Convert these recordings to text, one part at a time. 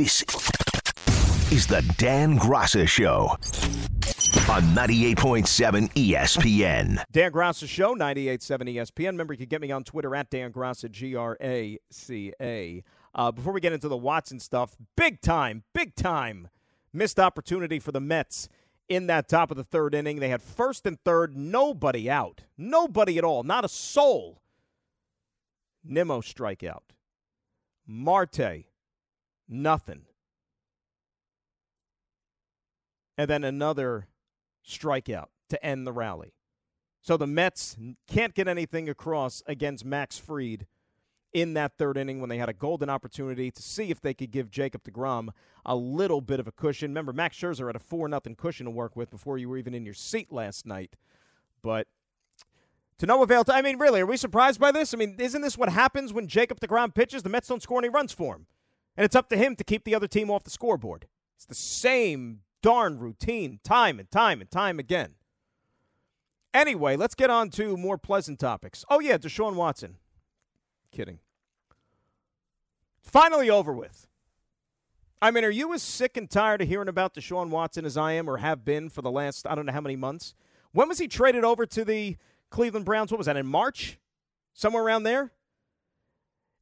This is the Dan Graca Show on 98.7 ESPN. Dan Graca Show, 98.7 ESPN. Remember, you can get me on Twitter at Dan Graca, G R A C A. Uh, before we get into the Watson stuff, big time, big time missed opportunity for the Mets in that top of the third inning. They had first and third, nobody out. Nobody at all, not a soul. Nimmo strikeout. Marte, nothing. And then another strikeout to end the rally. So the Mets can't get anything across against Max Fried in that third inning when they had a golden opportunity to see if they could give Jacob DeGrom a little bit of a cushion. Remember, Max Scherzer had a 4 nothing cushion to work with before you were even in your seat last night. But to no avail. I mean, really, are we surprised by this? I mean, isn't this what happens when Jacob DeGrom pitches? The Mets don't score any runs for him. And it's up to him to keep the other team off the scoreboard. It's the same darn routine time and time and time again. Anyway, let's get on to more pleasant topics. Oh, yeah, Deshaun Watson. Kidding. Finally over with. I mean, are you as sick and tired of hearing about Deshaun Watson as I am or have been for the last, I don't know how many months? When was he traded over to the Cleveland Browns? What was that, in March? Somewhere around there?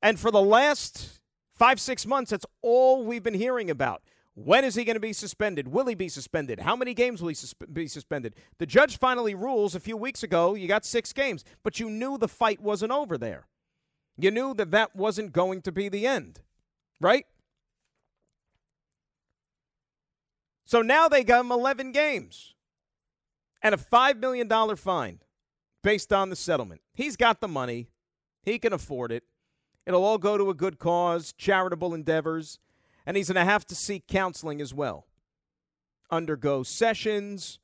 And for the last five, six months, that's all we've been hearing about. When is he going to be suspended? Will he be suspended? How many games will he be suspended? The judge finally rules a few weeks ago you got six games, but you knew the fight wasn't over there. You knew that that wasn't going to be the end, right? So now they got him 11 games and a $5 million fine based on the settlement. He's got the money, he can afford it. It'll all go to a good cause, charitable endeavors, and he's going to have to seek counseling as well. Undergo sessions,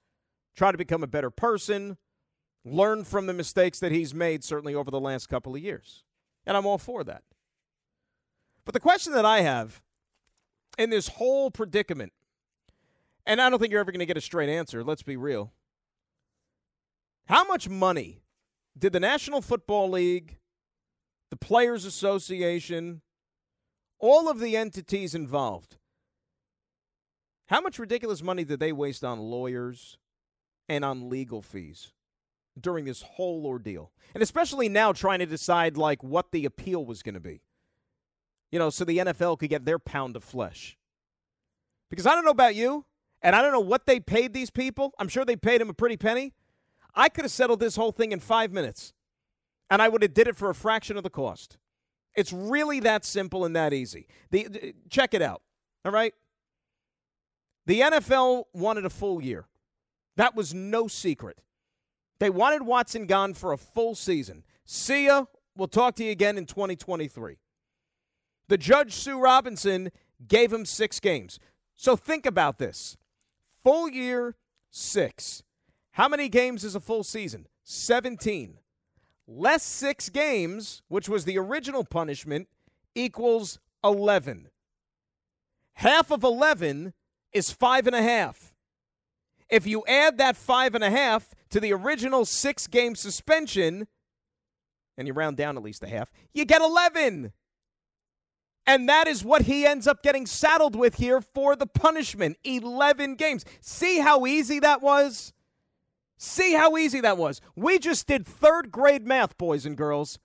try to become a better person, learn from the mistakes that he's made, certainly over the last couple of years. And I'm all for that. But the question that I have in this whole predicament, and I don't think you're ever going to get a straight answer, let's be real. How much money did the National Football League, the Players Association, all of the entities involved, how much ridiculous money did they waste on lawyers and on legal fees during this whole ordeal? And especially now trying to decide like what the appeal was going to be. You know, so the NFL could get their pound of flesh. Because I don't know about you, and I don't know what they paid these people. I'm sure they paid them a pretty penny. I could have settled this whole thing in five minutes, and I would have did it for a fraction of the cost. It's really that simple and that easy. The, the, check it out. All right. The NFL wanted a full year. That was no secret. They wanted Watson gone for a full season. See ya. We'll talk to you again in 2023. The judge, Sue Robinson, gave him six games. So think about this full year, six. How many games is a full season? 17. Less six games, which was the original punishment, equals 11. Half of 11 is five and a half. If you add that five and a half to the original six game suspension, and you round down at least a half, you get 11. And that is what he ends up getting saddled with here for the punishment 11 games. See how easy that was? See how easy that was. We just did third grade math, boys and girls.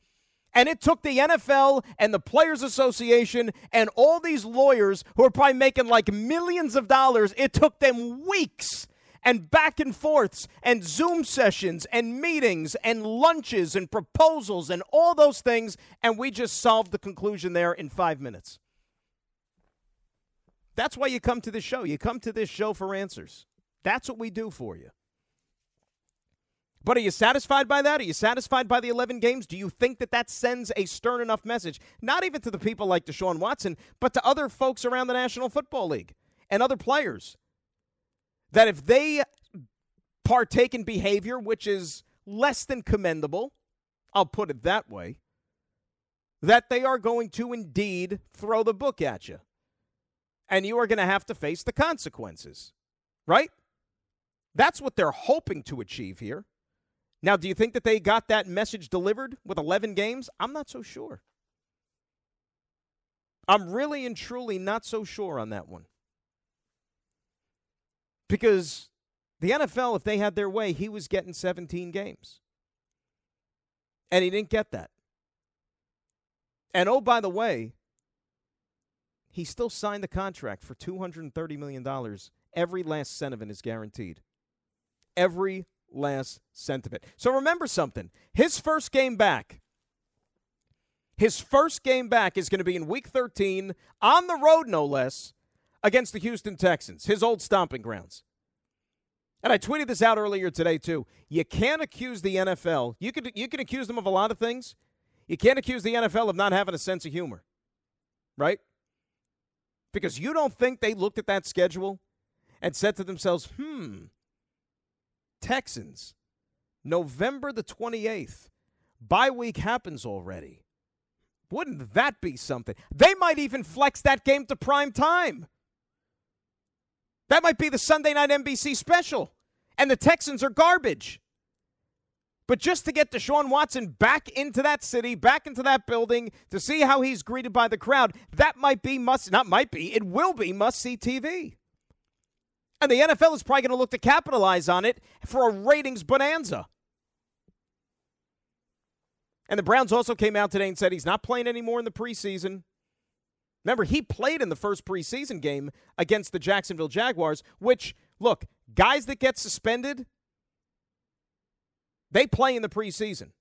And it took the NFL and the Players Association and all these lawyers who are probably making like millions of dollars, it took them weeks and back and forths and Zoom sessions and meetings and lunches and proposals and all those things. And we just solved the conclusion there in five minutes. That's why you come to this show. You come to this show for answers. That's what we do for you. But are you satisfied by that? Are you satisfied by the 11 games? Do you think that that sends a stern enough message, not even to the people like Deshaun Watson, but to other folks around the National Football League and other players? That if they partake in behavior which is less than commendable, I'll put it that way, that they are going to indeed throw the book at you. And you are going to have to face the consequences, right? That's what they're hoping to achieve here. Now, do you think that they got that message delivered with 11 games? I'm not so sure. I'm really and truly not so sure on that one. Because the NFL, if they had their way, he was getting 17 games. And he didn't get that. And oh, by the way, he still signed the contract for $230 million. Every last cent of it is guaranteed. Every last it. So remember something. His first game back, his first game back is going to be in week 13 on the road, no less, against the Houston Texans, his old stomping grounds. And I tweeted this out earlier today too. You can't accuse the NFL. You can you can accuse them of a lot of things. You can't accuse the NFL of not having a sense of humor. Right? Because you don't think they looked at that schedule and said to themselves, "Hmm, Texans, November the 28th. Bye week happens already. Wouldn't that be something? They might even flex that game to prime time. That might be the Sunday night NBC special. And the Texans are garbage. But just to get Deshaun Watson back into that city, back into that building, to see how he's greeted by the crowd, that might be must not might be, it will be must see TV. And the NFL is probably going to look to capitalize on it for a ratings bonanza. And the Browns also came out today and said he's not playing anymore in the preseason. Remember, he played in the first preseason game against the Jacksonville Jaguars, which, look, guys that get suspended, they play in the preseason.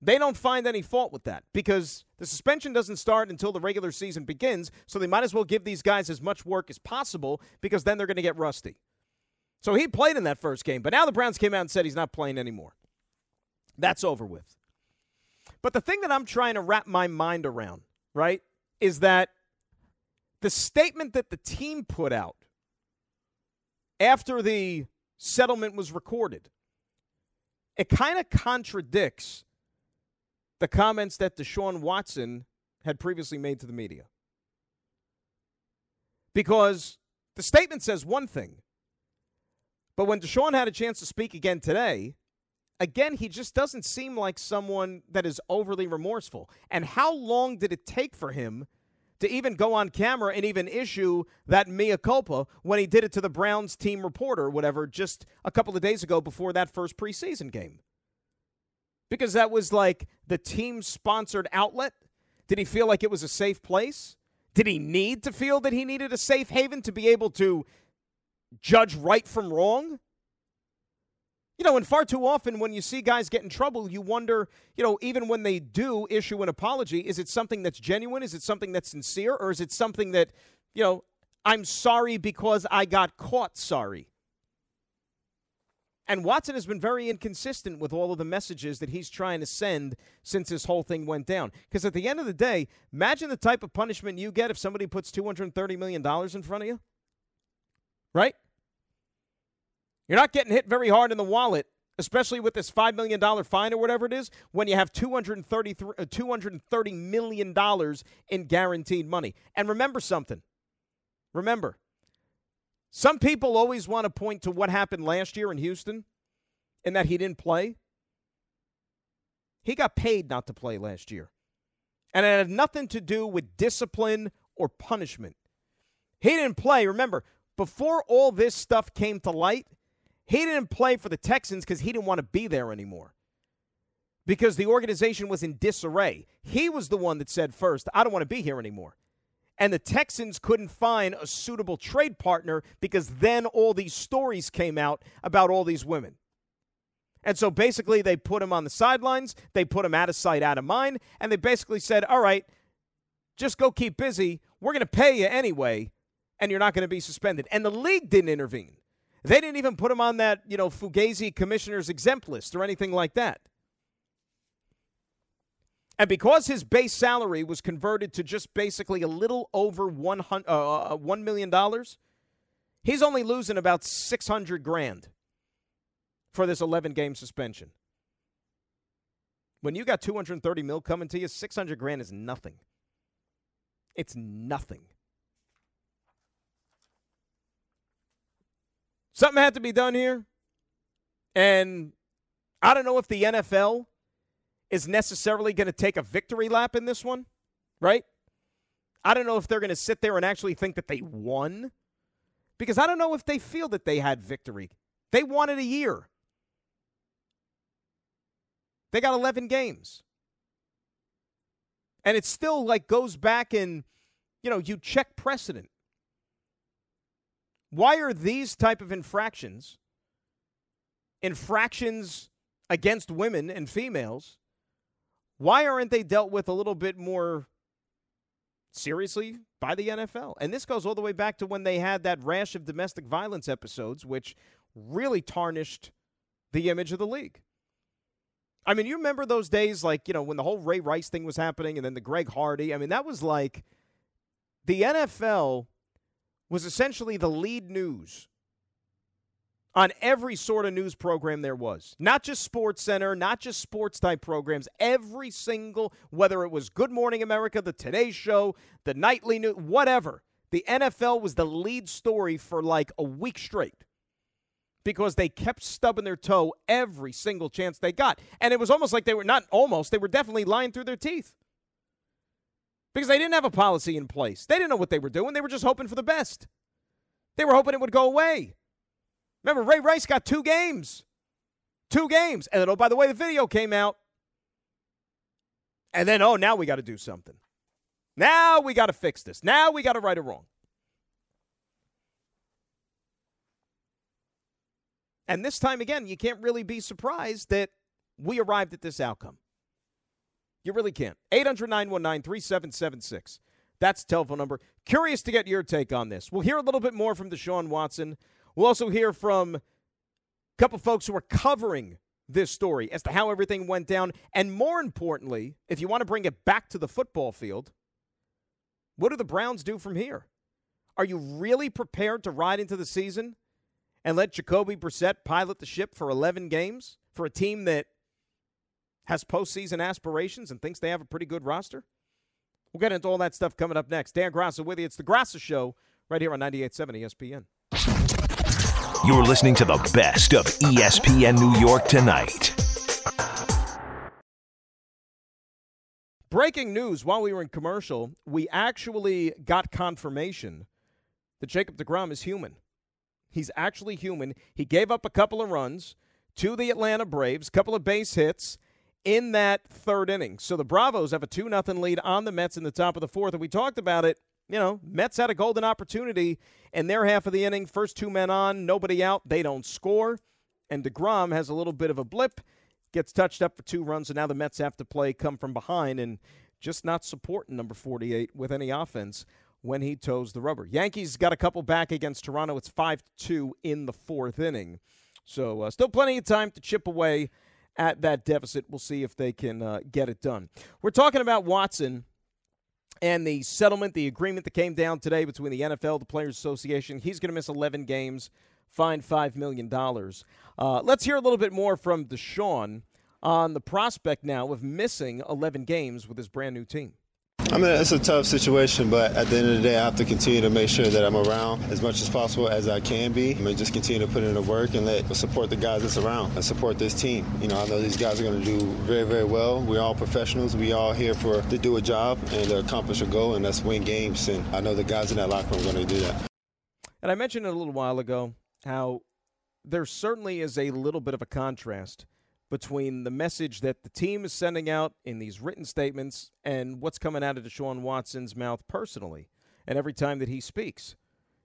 They don't find any fault with that because the suspension doesn't start until the regular season begins, so they might as well give these guys as much work as possible because then they're going to get rusty. So he played in that first game, but now the Browns came out and said he's not playing anymore. That's over with. But the thing that I'm trying to wrap my mind around, right, is that the statement that the team put out after the settlement was recorded, it kind of contradicts the comments that Deshaun Watson had previously made to the media. Because the statement says one thing, but when Deshaun had a chance to speak again today, again, he just doesn't seem like someone that is overly remorseful. And how long did it take for him to even go on camera and even issue that mea culpa when he did it to the Browns team reporter, whatever, just a couple of days ago before that first preseason game? Because that was like the team sponsored outlet? Did he feel like it was a safe place? Did he need to feel that he needed a safe haven to be able to judge right from wrong? You know, and far too often when you see guys get in trouble, you wonder, you know, even when they do issue an apology, is it something that's genuine? Is it something that's sincere? Or is it something that, you know, I'm sorry because I got caught sorry? And Watson has been very inconsistent with all of the messages that he's trying to send since this whole thing went down. Because at the end of the day, imagine the type of punishment you get if somebody puts $230 million in front of you. Right? You're not getting hit very hard in the wallet, especially with this $5 million fine or whatever it is, when you have $230, $230 uh, in guaranteed money. And remember something. Remember, some people always want to point to what happened last year in Houston and that he didn't play. He got paid not to play last year. And it had nothing to do with discipline or punishment. He didn't play. Remember, before all this stuff came to light, he didn't play for the Texans because he didn't want to be there anymore. Because the organization was in disarray. He was the one that said first, I don't want to be here anymore. And the Texans couldn't find a suitable trade partner because then all these stories came out about all these women. And so basically, they put him on the sidelines, they put him out of sight, out of mind, and they basically said, All right, just go keep busy. We're going to pay you anyway, and you're not going to be suspended. And the league didn't intervene. They didn't even put him on that, you know, Fugazi commissioner's exempt list or anything like that. And because his base salary was converted to just basically a little over one uh, uh, $1 million, he's only losing about 600 grand for this 11 game suspension. When you got 230 mil coming to you, 600 grand is nothing. It's nothing. Something had to be done here. And I don't know if the NFL is necessarily going to take a victory lap in this one, right? I don't know if they're going to sit there and actually think that they won because I don't know if they feel that they had victory. They wanted a year. They got 11 games. And it still like goes back and you know, you check precedent. Why are these type of infractions infractions against women and females? Why aren't they dealt with a little bit more seriously by the NFL? And this goes all the way back to when they had that rash of domestic violence episodes, which really tarnished the image of the league. I mean, you remember those days, like, you know, when the whole Ray Rice thing was happening and then the Greg Hardy? I mean, that was like the NFL was essentially the lead news on every sort of news program there was. Not just Sports Center, not just sports type programs, every single, whether it was Good Morning America, the Today Show, the Nightly News, whatever. The NFL was the lead story for like a week straight because they kept stubbing their toe every single chance they got. And it was almost like they were not almost, they were definitely lying through their teeth because they didn't have a policy in place. They didn't know what they were doing. They were just hoping for the best. They were hoping it would go away. Remember, Ray Rice got two games. Two games. And then, oh, by the way, the video came out. And then, oh, now we got to do something. Now we got to fix this. Now we got to right it wrong. And this time again, you can't really be surprised that we arrived at this outcome. You really can't. 800 919 3776. That's the telephone number. Curious to get your take on this. We'll hear a little bit more from Deshaun Watson. We'll also hear from a couple folks who are covering this story as to how everything went down. And more importantly, if you want to bring it back to the football field, what do the Browns do from here? Are you really prepared to ride into the season and let Jacoby Brissett pilot the ship for 11 games for a team that has postseason aspirations and thinks they have a pretty good roster? We'll get into all that stuff coming up next. Dan Graca with you. It's the Graca Show right here on 98.7 ESPN. You're listening to the best of ESPN New York tonight. Breaking news while we were in commercial, we actually got confirmation that Jacob DeGrom is human. He's actually human. He gave up a couple of runs to the Atlanta Braves, couple of base hits, in that third inning. So the Bravos have a 2 0 lead on the Mets in the top of the fourth. And we talked about it. You know, Mets had a golden opportunity in their half of the inning. First two men on, nobody out. They don't score. And DeGrom has a little bit of a blip, gets touched up for two runs. And now the Mets have to play come from behind and just not supporting number 48 with any offense when he toes the rubber. Yankees got a couple back against Toronto. It's 5 2 in the fourth inning. So uh, still plenty of time to chip away at that deficit. We'll see if they can uh, get it done. We're talking about Watson and the settlement, the agreement that came down today between the NFL, the Players Association. He's going to miss 11 games, fined $5 million. Uh, let's hear a little bit more from Deshaun on the prospect now of missing 11 games with his brand new team. I mean, it's a tough situation, but at the end of the day, I have to continue to make sure that I'm around as much as possible as I can be. I mean, just continue to put in the work and let support the guys that's around and support this team. You know, I know these guys are going to do very, very well. We're all professionals. We all here for to do a job and to accomplish a goal, and that's win games. And I know the guys in that locker room are going to do that. And I mentioned it a little while ago how there certainly is a little bit of a contrast between the message that the team is sending out in these written statements and what's coming out of Deshaun Watson's mouth personally and every time that he speaks.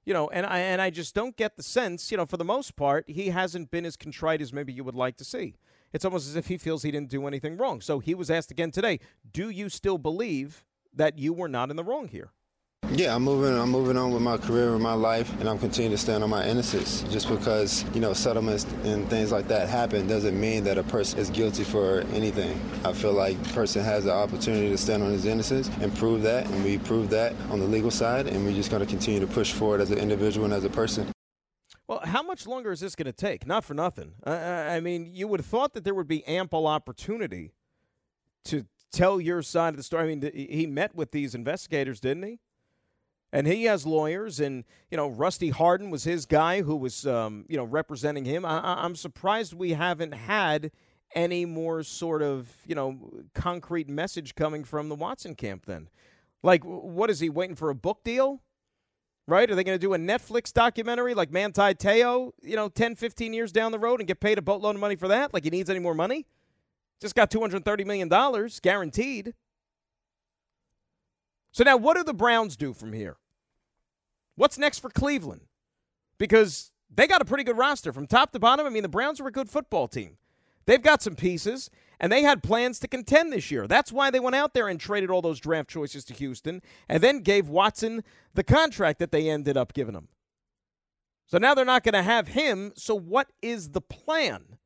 You know, and I and I just don't get the sense, you know, for the most part, he hasn't been as contrite as maybe you would like to see. It's almost as if he feels he didn't do anything wrong. So he was asked again today, do you still believe that you were not in the wrong here? Yeah, I'm moving. I'm moving on with my career and my life, and I'm continuing to stand on my innocence. Just because you know settlements and things like that happen doesn't mean that a person is guilty for anything. I feel like the person has the opportunity to stand on his innocence and prove that, and we prove that on the legal side, and we're just going to continue to push forward as an individual and as a person. Well, how much longer is this going to take? Not for nothing. I mean, you would have thought that there would be ample opportunity to tell your side of the story. I mean, he met with these investigators, didn't he? And he has lawyers and you know rusty hardin was his guy who was um, you know representing him I- i'm surprised we haven't had any more sort of you know concrete message coming from the watson camp then Like, what is he waiting for a book deal? Right? Are they going to do a Netflix documentary like Manti Te'o, you know, 10, 15 years down the road and get paid a boatload of money for that? Like he needs any more money? Just got $230 million guaranteed. So now what do the Browns do from here? What's next for Cleveland? Because they got a pretty good roster from top to bottom. I mean, the Browns are a good football team. They've got some pieces, and they had plans to contend this year. That's why they went out there and traded all those draft choices to Houston and then gave Watson the contract that they ended up giving him. So now they're not going to have him. So, what is the plan?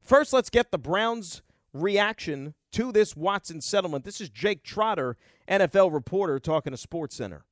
First, let's get the Browns' reaction to this Watson settlement. This is Jake Trotter, NFL reporter, talking to SportsCenter.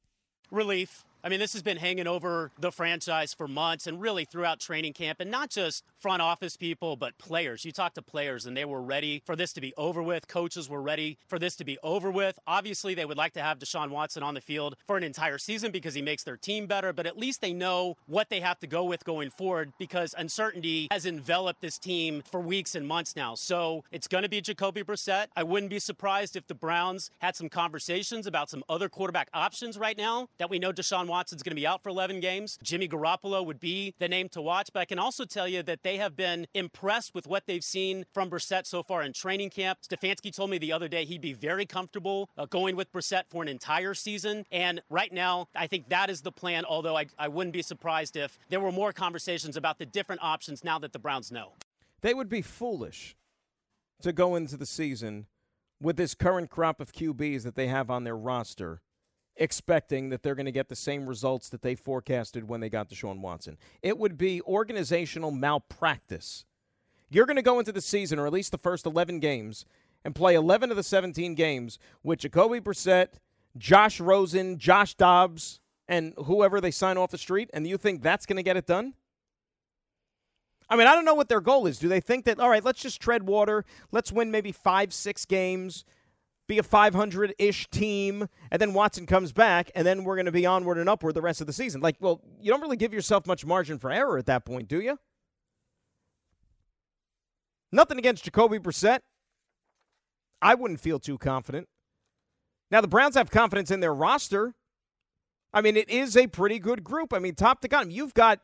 Relief. I mean, this has been hanging over the franchise for months and really throughout training camp, and not just front office people, but players. You talk to players, and they were ready for this to be over with. Coaches were ready for this to be over with. Obviously, they would like to have Deshaun Watson on the field for an entire season because he makes their team better, but at least they know what they have to go with going forward because uncertainty has enveloped this team for weeks and months now. So it's going to be Jacoby Brissett. I wouldn't be surprised if the Browns had some conversations about some other quarterback options right now that we know Deshaun Watson's going to be out for 11 games. Jimmy Garoppolo would be the name to watch, but I can also tell you that they have been impressed with what they've seen from Brissett so far in training camp. Stefanski told me the other day he'd be very comfortable uh, going with Brissett for an entire season. And right now, I think that is the plan, although I, I wouldn't be surprised if there were more conversations about the different options now that the Browns know. They would be foolish to go into the season with this current crop of QBs that they have on their roster expecting that they're going to get the same results that they forecasted when they got to Deshaun Watson. It would be organizational malpractice. You're going to go into the season, or at least the first 11 games, and play 11 of the 17 games with Jacoby Brissett, Josh Rosen, Josh Dobbs, and whoever they sign off the street, and you think that's going to get it done? I mean, I don't know what their goal is. Do they think that, all right, let's just tread water, let's win maybe five, six games, be a 500 ish team, and then Watson comes back, and then we're going to be onward and upward the rest of the season. Like, well, you don't really give yourself much margin for error at that point, do you? Nothing against Jacoby Brissett. I wouldn't feel too confident. Now, the Browns have confidence in their roster. I mean, it is a pretty good group. I mean, top to bottom, you've got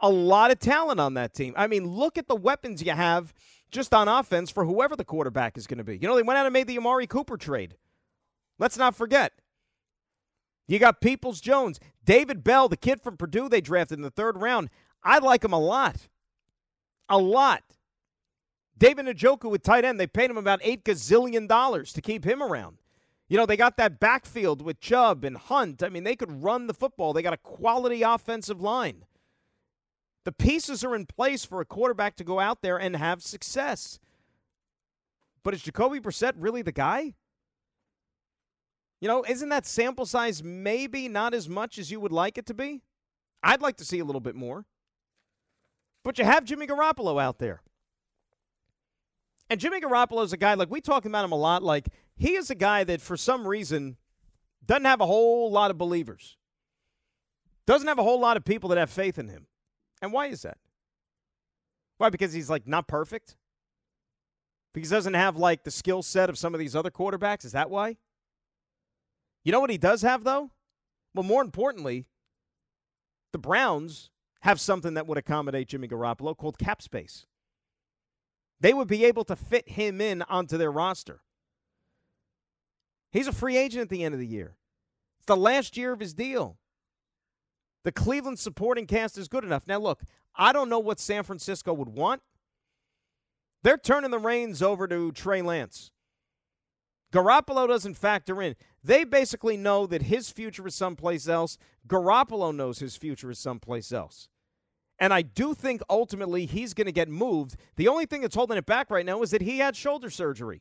a lot of talent on that team. I mean, look at the weapons you have just on offense for whoever the quarterback is going to be. You know, they went out and made the Amari Cooper trade. Let's not forget. You got Peoples Jones, David Bell, the kid from Purdue they drafted in the third round. I like him a lot. A lot. David Njoku with tight end, they paid him about eight gazillion dollars to keep him around. You know, they got that backfield with Chubb and Hunt. I mean, they could run the football. They got a quality offensive line. The pieces are in place for a quarterback to go out there and have success. But is Jacoby Brissett really the guy? You know, isn't that sample size maybe not as much as you would like it to be? I'd like to see a little bit more. But you have Jimmy Garoppolo out there. And Jimmy Garoppolo is a guy, like we talk about him a lot, like he is a guy that for some reason doesn't have a whole lot of believers. Doesn't have a whole lot of people that have faith in him. And why is that? Why? Because he's like not perfect? Because he doesn't have like the skill set of some of these other quarterbacks? Is that why? You know what he does have though? Well, more importantly, the Browns have something that would accommodate Jimmy Garoppolo called cap space. They would be able to fit him in onto their roster. He's a free agent at the end of the year. It's the last year of his deal. The Cleveland supporting cast is good enough. Now, look, I don't know what San Francisco would want. They're turning the reins over to Trey Lance. Garoppolo doesn't factor in. They basically know that his future is someplace else. Garoppolo knows his future is someplace else. And I do think ultimately he's going to get moved. The only thing that's holding it back right now is that he had shoulder surgery.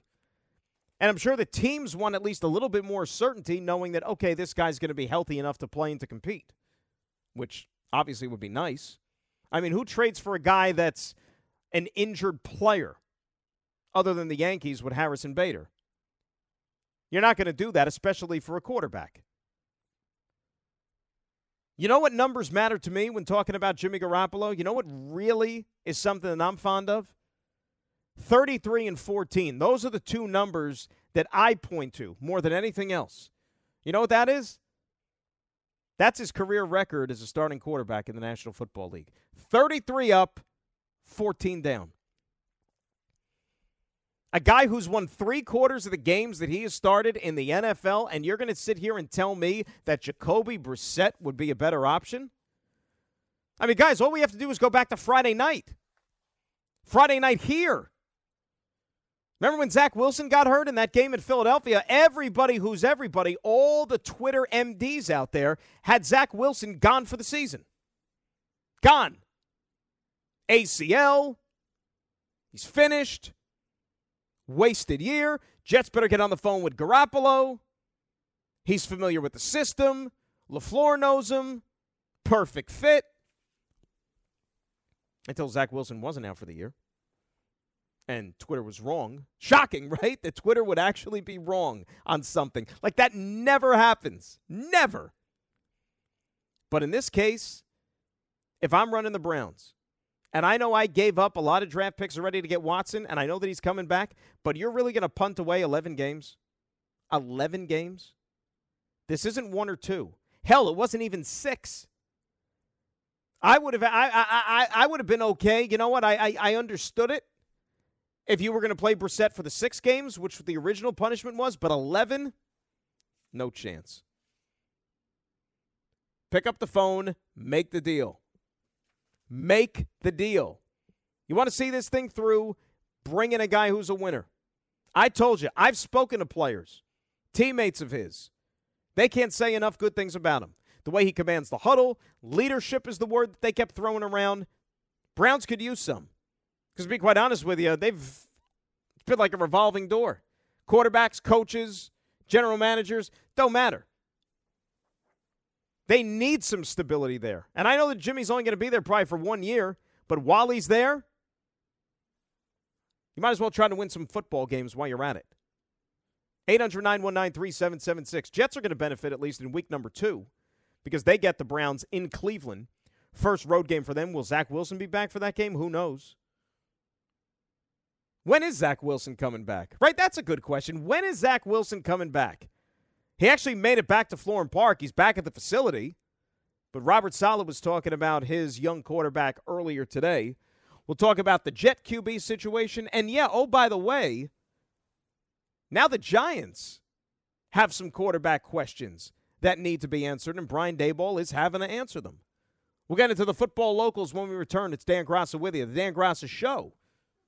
And I'm sure the teams want at least a little bit more certainty knowing that, okay, this guy's going to be healthy enough to play and to compete which obviously would be nice. I mean, who trades for a guy that's an injured player other than the Yankees with Harrison Bader? You're not going to do that, especially for a quarterback. You know what numbers matter to me when talking about Jimmy Garoppolo? You know what really is something that I'm fond of? 33 and 14. Those are the two numbers that I point to more than anything else. You know what that is? That's his career record as a starting quarterback in the National Football League. 33 up, 14 down. A guy who's won three quarters of the games that he has started in the NFL, and you're going to sit here and tell me that Jacoby Brissett would be a better option? I mean, guys, all we have to do is go back to Friday night. Friday night here. Remember when Zach Wilson got hurt in that game in Philadelphia? Everybody who's everybody, all the Twitter MDs out there, had Zach Wilson gone for the season. Gone. ACL. He's finished. Wasted year. Jets better get on the phone with Garoppolo. He's familiar with the system. LaFleur knows him. Perfect fit. Until Zach Wilson wasn't out for the year and Twitter was wrong. Shocking, right? That Twitter would actually be wrong on something. Like that never happens. Never. But in this case, if I'm running the Browns, and I know I gave up a lot of draft picks already to get Watson, and I know that he's coming back, but you're really going to punt away 11 games? 11 games? This isn't one or two. Hell, it wasn't even six. I would have I, I, I, I would have been okay. You know what? I, I, I understood it if you were going to play Brissett for the six games, which the original punishment was, but 11, no chance. Pick up the phone, make the deal. Make the deal. You want to see this thing through? Bring in a guy who's a winner. I told you, I've spoken to players, teammates of his. They can't say enough good things about him. The way he commands the huddle, leadership is the word that they kept throwing around. Browns could use some. Because to be quite honest with you, they've been like a revolving door. Quarterbacks, coaches, general managers, don't matter. They need some stability there. And I know that Jimmy's only going to be there probably for one year, but while he's there, you might as well try to win some football games while you're at it. 800 919 3776. Jets are going to benefit at least in week number two because they get the Browns in Cleveland. First road game for them. Will Zach Wilson be back for that game? Who knows? When is Zach Wilson coming back? Right? That's a good question. When is Zach Wilson coming back? He actually made it back to Florham Park. He's back at the facility. But Robert Saleh was talking about his young quarterback earlier today. We'll talk about the Jet QB situation. And yeah, oh, by the way, now the Giants have some quarterback questions that need to be answered, and Brian Daboll is having to answer them. We'll get into the football locals when we return. It's Dan Graca with you, the Dan Graca Show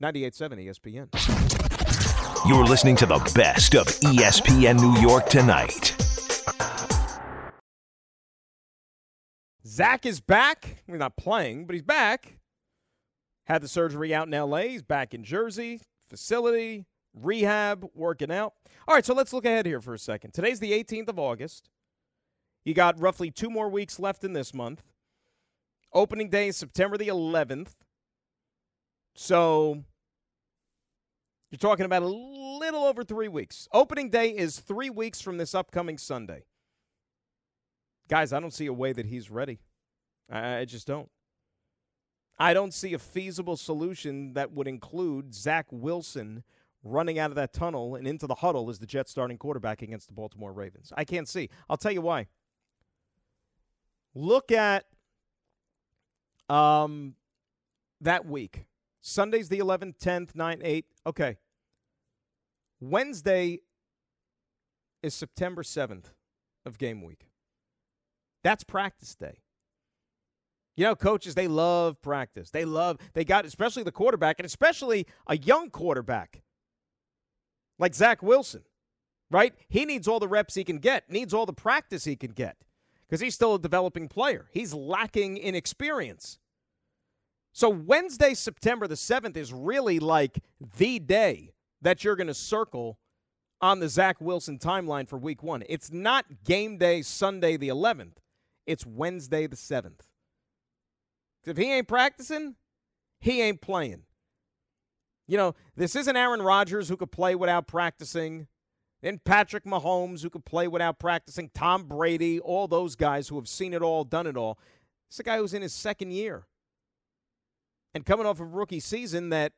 98.7 ESPN. You're listening to the best of ESPN New York tonight. Zach is back. We're not playing, but he's back. Had the surgery out in LA. He's back in Jersey, facility, rehab, working out. All right, so let's look ahead here for a second. Today's the 18th of August. You got roughly two more weeks left in this month. Opening day is September the 11th. So you're talking about a little over three weeks. Opening day is three weeks from this upcoming Sunday. Guys, I don't see a way that he's ready. I, I just don't. I don't see a feasible solution that would include Zach Wilson running out of that tunnel and into the huddle as the Jets starting quarterback against the Baltimore Ravens. I can't see. I'll tell you why. Look at um, that week. Sunday's the 11th, 10th, 9th, 8th. Okay. Wednesday is September 7th of game week. That's practice day. You know, coaches, they love practice. They love, they got, especially the quarterback, and especially a young quarterback like Zach Wilson, right? He needs all the reps he can get, needs all the practice he can get because he's still a developing player. He's lacking in experience. So Wednesday, September the 7th is really like the day that you're going to circle on the Zach Wilson timeline for week one. It's not game day Sunday the 11th, it's Wednesday the 7th. If he ain't practicing, he ain't playing. You know, this isn't Aaron Rodgers who could play without practicing, and Patrick Mahomes who could play without practicing, Tom Brady, all those guys who have seen it all, done it all. It's a guy who's in his second year and coming off of rookie season that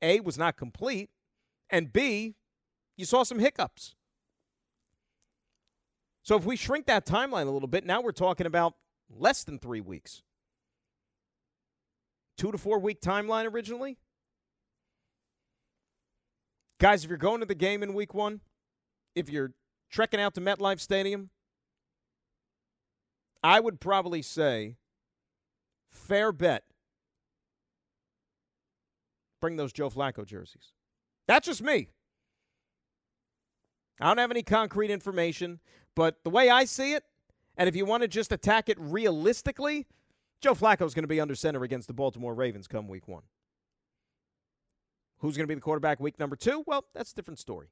A was not complete and B you saw some hiccups. So if we shrink that timeline a little bit, now we're talking about less than three weeks. Two to four week timeline originally. Guys, if you're going to the game in week one, if you're trekking out to MetLife Stadium, I would probably say fair bet bring those Joe Flacco jerseys. That's just me. I don't have any concrete information, but the way I see it, and if you want to just attack it realistically, Joe Flacco is going to be under center against the Baltimore Ravens come week one. Who's going to be the quarterback week number two? Well, that's a different story.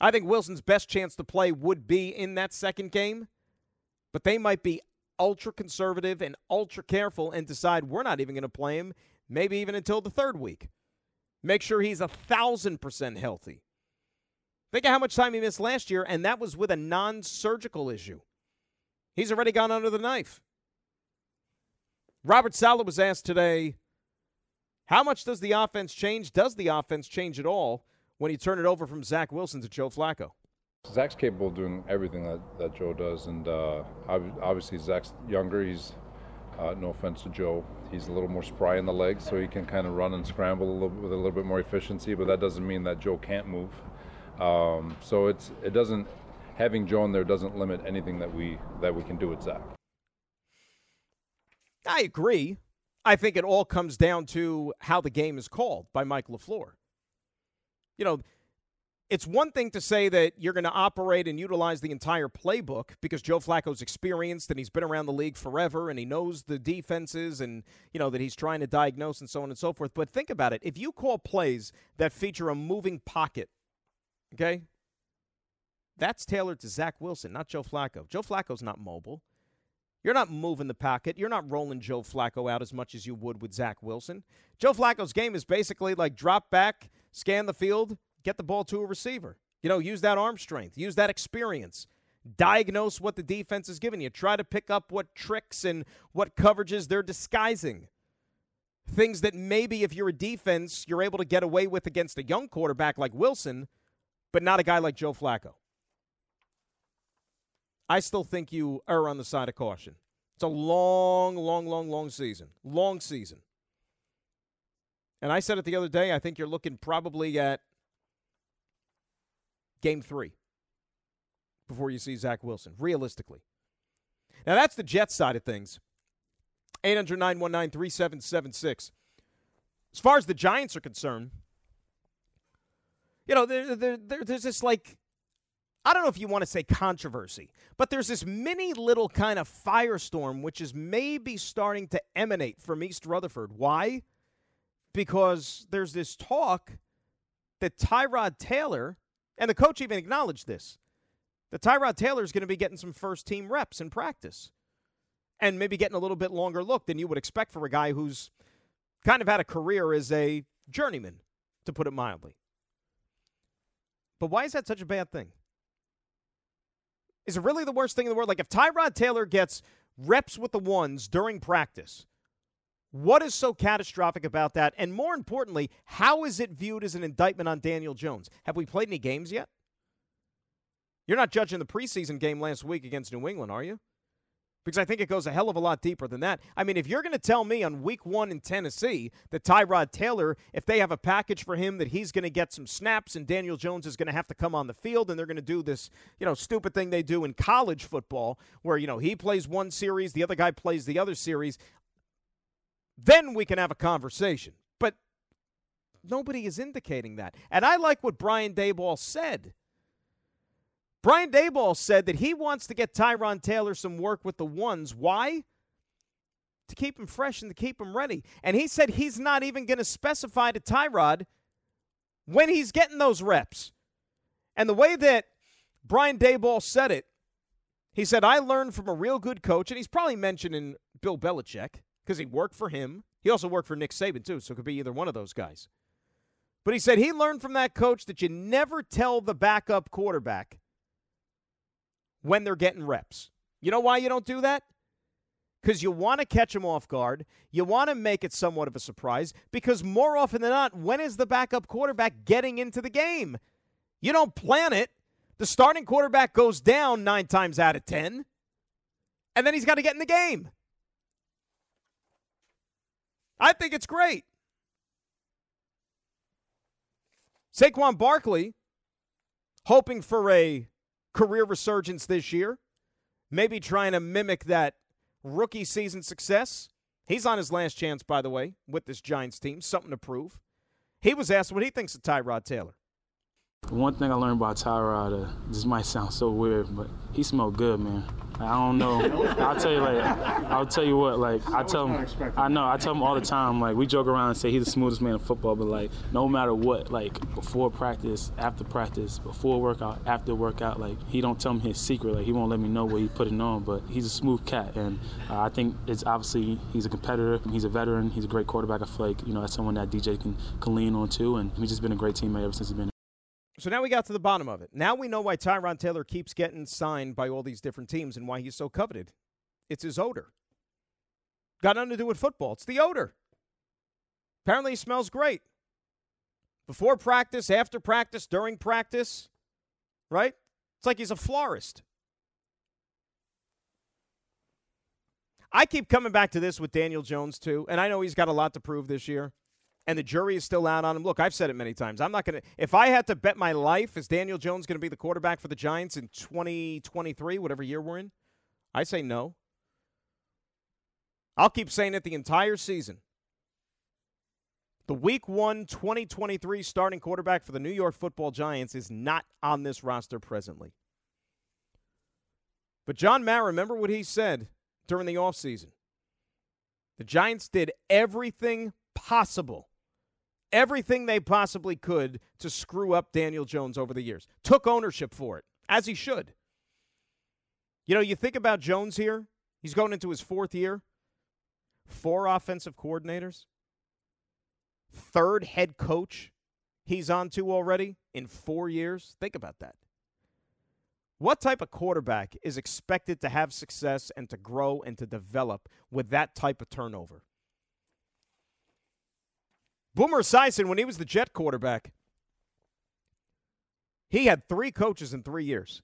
I think Wilson's best chance to play would be in that second game, but they might be ultra conservative and ultra careful and decide we're not even going to play him, maybe even until the third week. Make sure he's a thousand percent healthy. Think of how much time he missed last year, and that was with a non surgical issue. He's already gone under the knife. Robert Saleh was asked today how much does the offense change? Does the offense change at all when you turn it over from Zach Wilson to Joe Flacco? Zach's capable of doing everything that, that Joe does, and uh, obviously Zach's younger. He's uh, no offense to Joe, he's a little more spry in the legs, so he can kind of run and scramble a little, with a little bit more efficiency. But that doesn't mean that Joe can't move. Um, so it's it doesn't having Joe in there doesn't limit anything that we that we can do with Zach. I agree. I think it all comes down to how the game is called by Mike LaFleur. You know, it's one thing to say that you're going to operate and utilize the entire playbook because Joe Flacco's experienced and he's been around the league forever and he knows the defenses and you know that he's trying to diagnose and so on and so forth. But think about it. If you call plays that feature a moving pocket Okay? That's tailored to Zach Wilson, not Joe Flacco. Joe Flacco's not mobile. You're not moving the pocket. You're not rolling Joe Flacco out as much as you would with Zach Wilson. Joe Flacco's game is basically like drop back, scan the field, get the ball to a receiver. You know, use that arm strength, use that experience, diagnose what the defense is giving you, try to pick up what tricks and what coverages they're disguising. Things that maybe if you're a defense, you're able to get away with against a young quarterback like Wilson – but not a guy like Joe Flacco. I still think you err on the side of caution. It's a long, long, long, long season. Long season. And I said it the other day, I think you're looking probably at game three before you see Zach Wilson, realistically. Now, that's the Jets side of things. 800 919 3776. As far as the Giants are concerned, you know, there, there, there, there's this like, I don't know if you want to say controversy, but there's this mini little kind of firestorm which is maybe starting to emanate from East Rutherford. Why? Because there's this talk that Tyrod Taylor, and the coach even acknowledged this, that Tyrod Taylor is going to be getting some first team reps in practice and maybe getting a little bit longer look than you would expect for a guy who's kind of had a career as a journeyman, to put it mildly. But why is that such a bad thing? Is it really the worst thing in the world? Like if Tyrod Taylor gets reps with the ones during practice, what is so catastrophic about that? And more importantly, how is it viewed as an indictment on Daniel Jones? Have we played any games yet? You're not judging the preseason game last week against New England, are you? because I think it goes a hell of a lot deeper than that. I mean, if you're going to tell me on week one in Tennessee that Tyrod Taylor, if they have a package for him, that he's going to get some snaps and Daniel Jones is going to have to come on the field and they're going to do this, you know, stupid thing they do in college football where, you know, he plays one series, the other guy plays the other series, then we can have a conversation. But nobody is indicating that. And I like what Brian Daboll said Brian Daboll said that he wants to get Tyrod Taylor some work with the ones. Why? To keep him fresh and to keep him ready. And he said he's not even going to specify to Tyrod when he's getting those reps. And the way that Brian Daboll said it, he said, I learned from a real good coach, and he's probably mentioning Bill Belichick because he worked for him. He also worked for Nick Saban, too, so it could be either one of those guys. But he said he learned from that coach that you never tell the backup quarterback when they're getting reps. You know why you don't do that? Because you want to catch them off guard. You want to make it somewhat of a surprise. Because more often than not, when is the backup quarterback getting into the game? You don't plan it. The starting quarterback goes down nine times out of 10, and then he's got to get in the game. I think it's great. Saquon Barkley, hoping for a career resurgence this year, maybe trying to mimic that rookie season success. He's on his last chance, by the way, with this Giants team. Something to prove. He was asked what he thinks of Tyrod Taylor. One thing I learned about Tyrod, uh, this might sound so weird, but he smelled good, man. I don't know. I'll tell you like, I'll tell you what, like I tell him, I know, I tell him all the time. Like we joke around and say he's the smoothest man in football, but like no matter what, like before practice, after practice, before workout, after workout, like he don't tell me his secret. Like he won't let me know what he's putting on, but he's a smooth cat, and uh, I think it's obviously he's a competitor. He's a veteran. He's a great quarterback. I feel like you know that's someone that DJ can can lean on too, and he's just been a great teammate ever since he's been. So now we got to the bottom of it. Now we know why Tyrod Taylor keeps getting signed by all these different teams and why he's so coveted. It's his odor. Got nothing to do with football. It's the odor. Apparently, he smells great. Before practice, after practice, during practice, right? It's like he's a florist. I keep coming back to this with Daniel Jones, too, and I know he's got a lot to prove this year and the jury is still out on him. Look, I've said it many times. I'm not going to, if I had to bet my life, is Daniel Jones going to be the quarterback for the Giants in 2023, whatever year we're in? I say no. I'll keep saying it the entire season. The week one 2023 starting quarterback for the New York football Giants is not on this roster presently. But John Mara, remember what he said during the offseason? The Giants did everything possible everything they possibly could to screw up Daniel Jones over the years. Took ownership for it, as he should. You know, you think about Jones here, he's going into his fourth year, four offensive coordinators, third head coach he's on to already in four years. Think about that. What type of quarterback is expected to have success and to grow and to develop with that type of turnover? Boomer Esiason, when he was the Jet quarterback, he had three coaches in three years.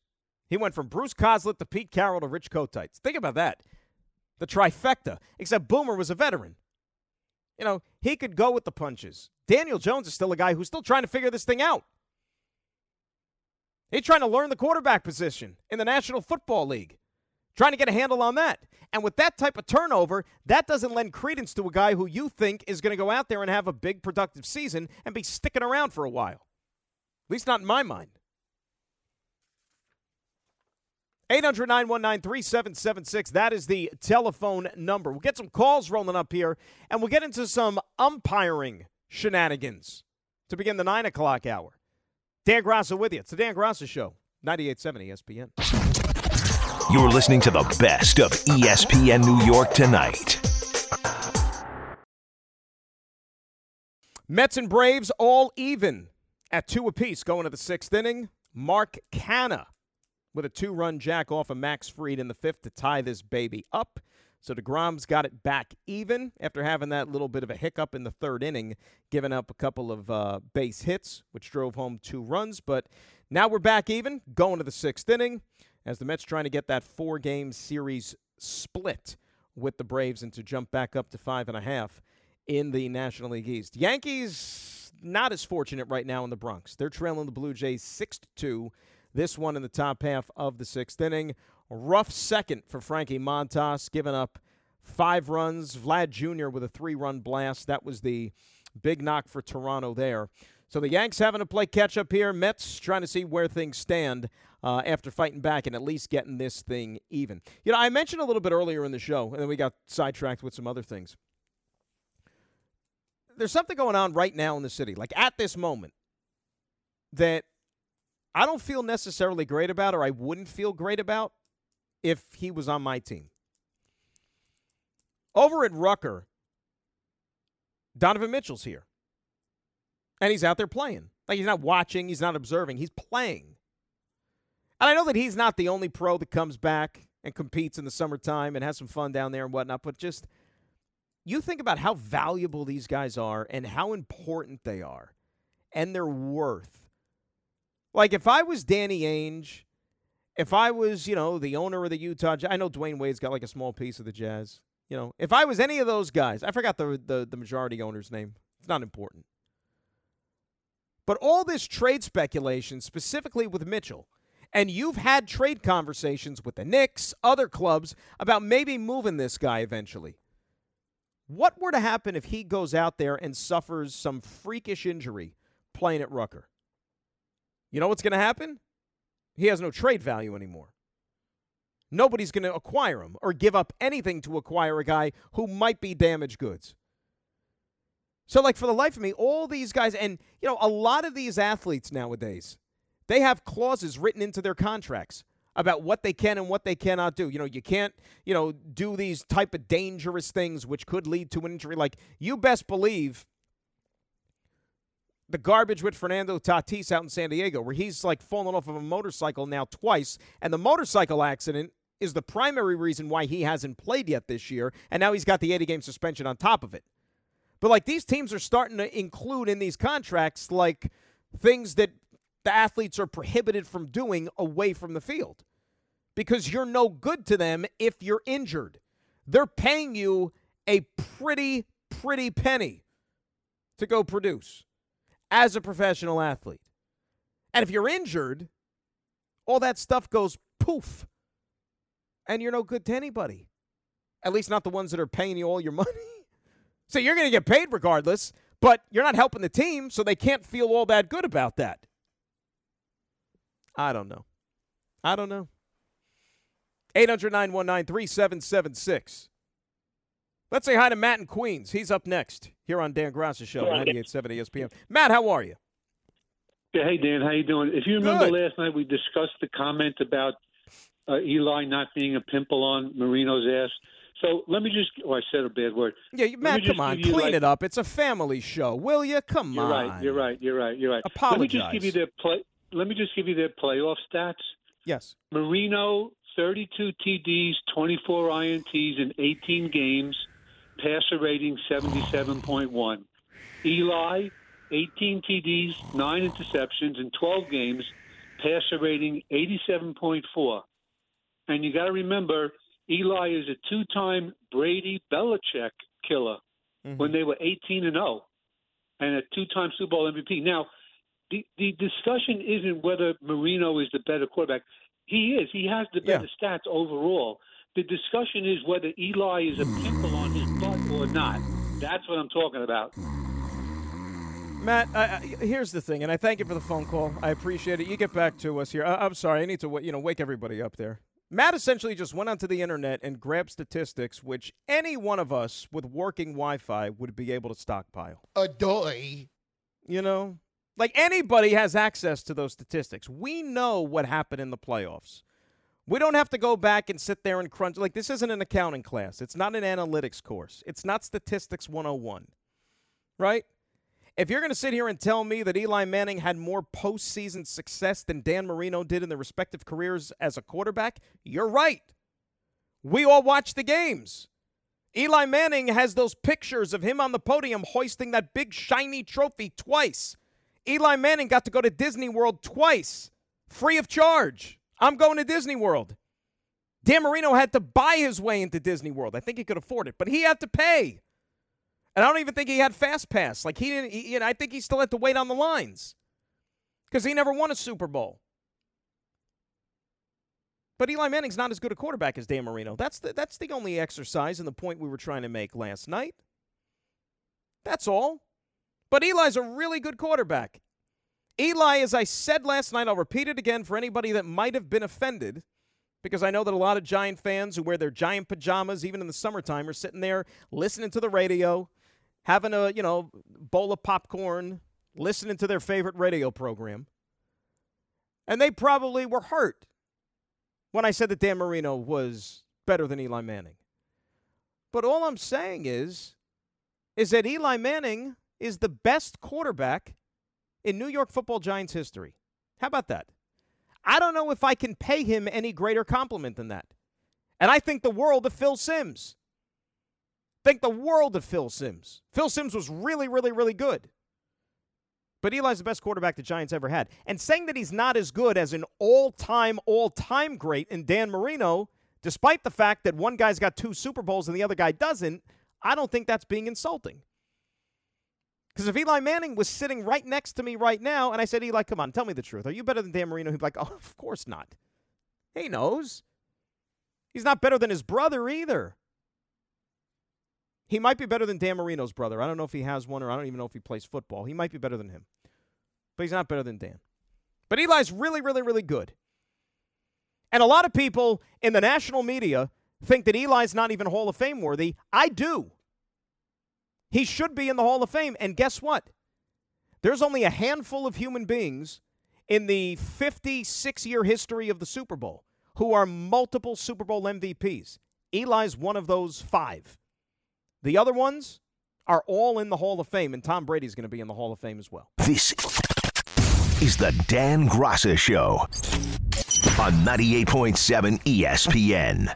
He went from Bruce Coslet to Pete Carroll to Rich Kotite. Think about that. The trifecta, except Boomer was a veteran. You know, he could go with the punches. Daniel Jones is still a guy who's still trying to figure this thing out. He's trying to learn the quarterback position in the National Football League trying to get a handle on that. And with that type of turnover, that doesn't lend credence to a guy who you think is going to go out there and have a big productive season and be sticking around for a while. At least not in my mind. 800 919 3776. That is the telephone number. We'll get some calls rolling up here, and we'll get into some umpiring shenanigans to begin the 9 o'clock hour. Dan Graca with you. It's the Dan Graca Show, 98.7 ESPN. You're listening to the best of ESPN New York tonight. Mets and Braves all even at two apiece going to the sixth inning. Mark Canha with a two run jack off of Max Fried in the fifth to tie this baby up. So DeGrom's got it back even after having that little bit of a hiccup in the third inning, giving up a couple of uh, base hits, which drove home two runs. But now we're back even, going to the sixth inning as the Mets trying to get that four game series split with the Braves and to jump back up to five and a half in the National League East. Yankees not as fortunate right now in the Bronx. They're trailing the Blue Jays 6 to 2. This one in the top half of the sixth inning. rough second for Frankie Montas, giving up five runs. Vlad Jr. with a three run blast. That was the big knock for Toronto there. So the Yanks having to play catch up here. Mets trying to see where things stand uh, after fighting back and at least getting this thing even. You know, I mentioned a little bit earlier in the show, and then we got sidetracked with some other things. There's something going on right now in the city, like at this moment, that I don't feel necessarily great about, or I wouldn't feel great about if he was on my team. Over at Rucker, Donovan Mitchell's here. And he's out there playing. Like he's not watching, he's not observing, he's playing. And I know that he's not the only pro that comes back and competes in the summertime and has some fun down there and whatnot, but just you think about how valuable these guys are and how important they are and their worth Like if I was Danny Ainge, if I was, you know, the owner of the Utah I know Dwyane Wade's got like a small piece of the Jazz. You know, if I was any of those guys, I forgot the the, the majority owner's name. It's not important. But all this trade speculation, specifically with Mitchell, and you've had trade conversations with the Knicks, other clubs, about maybe moving this guy eventually. What were to happen if he goes out there and suffers some freakish injury playing at Rucker? You know what's going to happen? He has no trade value anymore. Nobody's going to acquire him or give up anything to acquire a guy who might be damaged goods. So, like, for the life of me, all these guys, and, you know, a lot of these athletes nowadays, they have clauses written into their contracts about what they can and what they cannot do. You know, you can't, you know, do these type of dangerous things which could lead to an injury. Like, you best believe the garbage with Fernando Tatis out in San Diego, where he's like fallen off of a motorcycle now twice, and the motorcycle accident is the primary reason why he hasn't played yet this year, and now he's got the 80 game suspension on top of it. But like these teams are starting to include in these contracts like things that the athletes are prohibited from doing away from the field because you're no good to them if you're injured. They're paying you a pretty, pretty penny to go produce as a professional athlete. And if you're injured, all that stuff goes poof. And you're no good to anybody. At least not the ones that are paying you all your money. So you're going to get paid regardless, but you're not helping the team, so they can't feel all that good about that. I don't know. I don't know. 800 919 Let's say hi to Matt in Queens. He's up next here on Dan Graca's show, 98.7 ESPN. Matt, how are you? Yeah, hey Dan, how you doing? If you remember Good. last night, we discussed the comment about uh, Eli not being a pimple on Marino's ass. So let me just, oh, I said a bad word. Yeah, Matt, come on. Clean like- it up. It's a family show. Will you? Come on. You're on. right. You're right. You're right. You're right. Let me just give you their play. Let me just give you their playoff stats. Yes. Marino, 32 TDs, 24 INTs in 18 games, passer rating 77.1. Eli, 18 TDs, 9 interceptions in 12 games, passer rating 87.4. And you got to remember, Eli is a two time Brady Belichick killer mm-hmm. when they were 18 and 0 and a two time Super Bowl MVP. Now, the, the discussion isn't whether Marino is the better quarterback. He is. He has the better stats overall. The discussion is whether Eli is a pimple on his butt or not. That's what I'm talking about. Matt, here's the thing, and I thank you for the phone call. I appreciate it. You get back to us here. I, I'm sorry, I need to wa- you know wake everybody up there. Matt essentially just went onto the internet and grabbed statistics, which any one of us with working Wi-Fi would be able to stockpile. Adoy. You know, like anybody has access to those statistics. We know what happened in the playoffs. We don't have to go back and sit there and crunch. Like, this isn't an accounting class. It's not an analytics course. It's not statistics 101, right? If you're going to sit here and tell me that Eli Manning had more postseason success than Dan Marino did in their respective careers as a quarterback, you're right. We all watch the games. Eli Manning has those pictures of him on the podium hoisting that big shiny trophy twice. Eli Manning got to go to Disney World twice, free of charge. I'm going to Disney World. Dan Marino had to buy his way into Disney World. I think he could afford it, but he had to pay. And I don't even think he had fast pass. Like he didn't. He, you know, I think he still had to wait on the lines because he never won a Super Bowl. But Eli Manning's not as good a quarterback as Dan Marino. That's the that's the only exercise and the point we were trying to make last night. That's all. But Eli's a really good quarterback. Eli, as I said last night, I'll repeat it again for anybody that might have been offended, because I know that a lot of Giant fans who wear their giant pajamas, even in the summertime, are sitting there listening to the radio, having a you know bowl of popcorn, listening to their favorite radio program, and they probably were hurt when I said that Dan Marino was better than Eli Manning. But all I'm saying is, is that Eli Manning is the best quarterback in New York Football Giants history. How about that? I don't know if I can pay him any greater compliment than that. And I think the world of Phil Simms. Think the world of Phil Simms. Phil Simms was really, really, really good. But Eli's the best quarterback the Giants ever had. And saying that he's not as good as an all time, all time great in Dan Marino, despite the fact that one guy's got two Super Bowls and the other guy doesn't, I don't think that's being insulting. Because if Eli Manning was sitting right next to me right now and I said, Eli, come on, tell me the truth. Are you better than Dan Marino? He'd be like, oh, of course not. He knows. He's not better than his brother either. He might be better than Dan Marino's brother. I don't know if he has one or I don't even know if he plays football. He might be better than him. But he's not better than Dan. But Eli's really, really, really good. And a lot of people in the national media think that Eli's not even Hall of Fame worthy. I do. He should be in the Hall of Fame. And guess what? There's only a handful of human beings in the 56 year history of the Super Bowl who are multiple Super Bowl MVPs. Eli's one of those five. The other ones are all in the Hall of Fame, and Tom Brady's going to be in the Hall of Fame as well. This is the Dan Graca Show on 98.7 ESPN.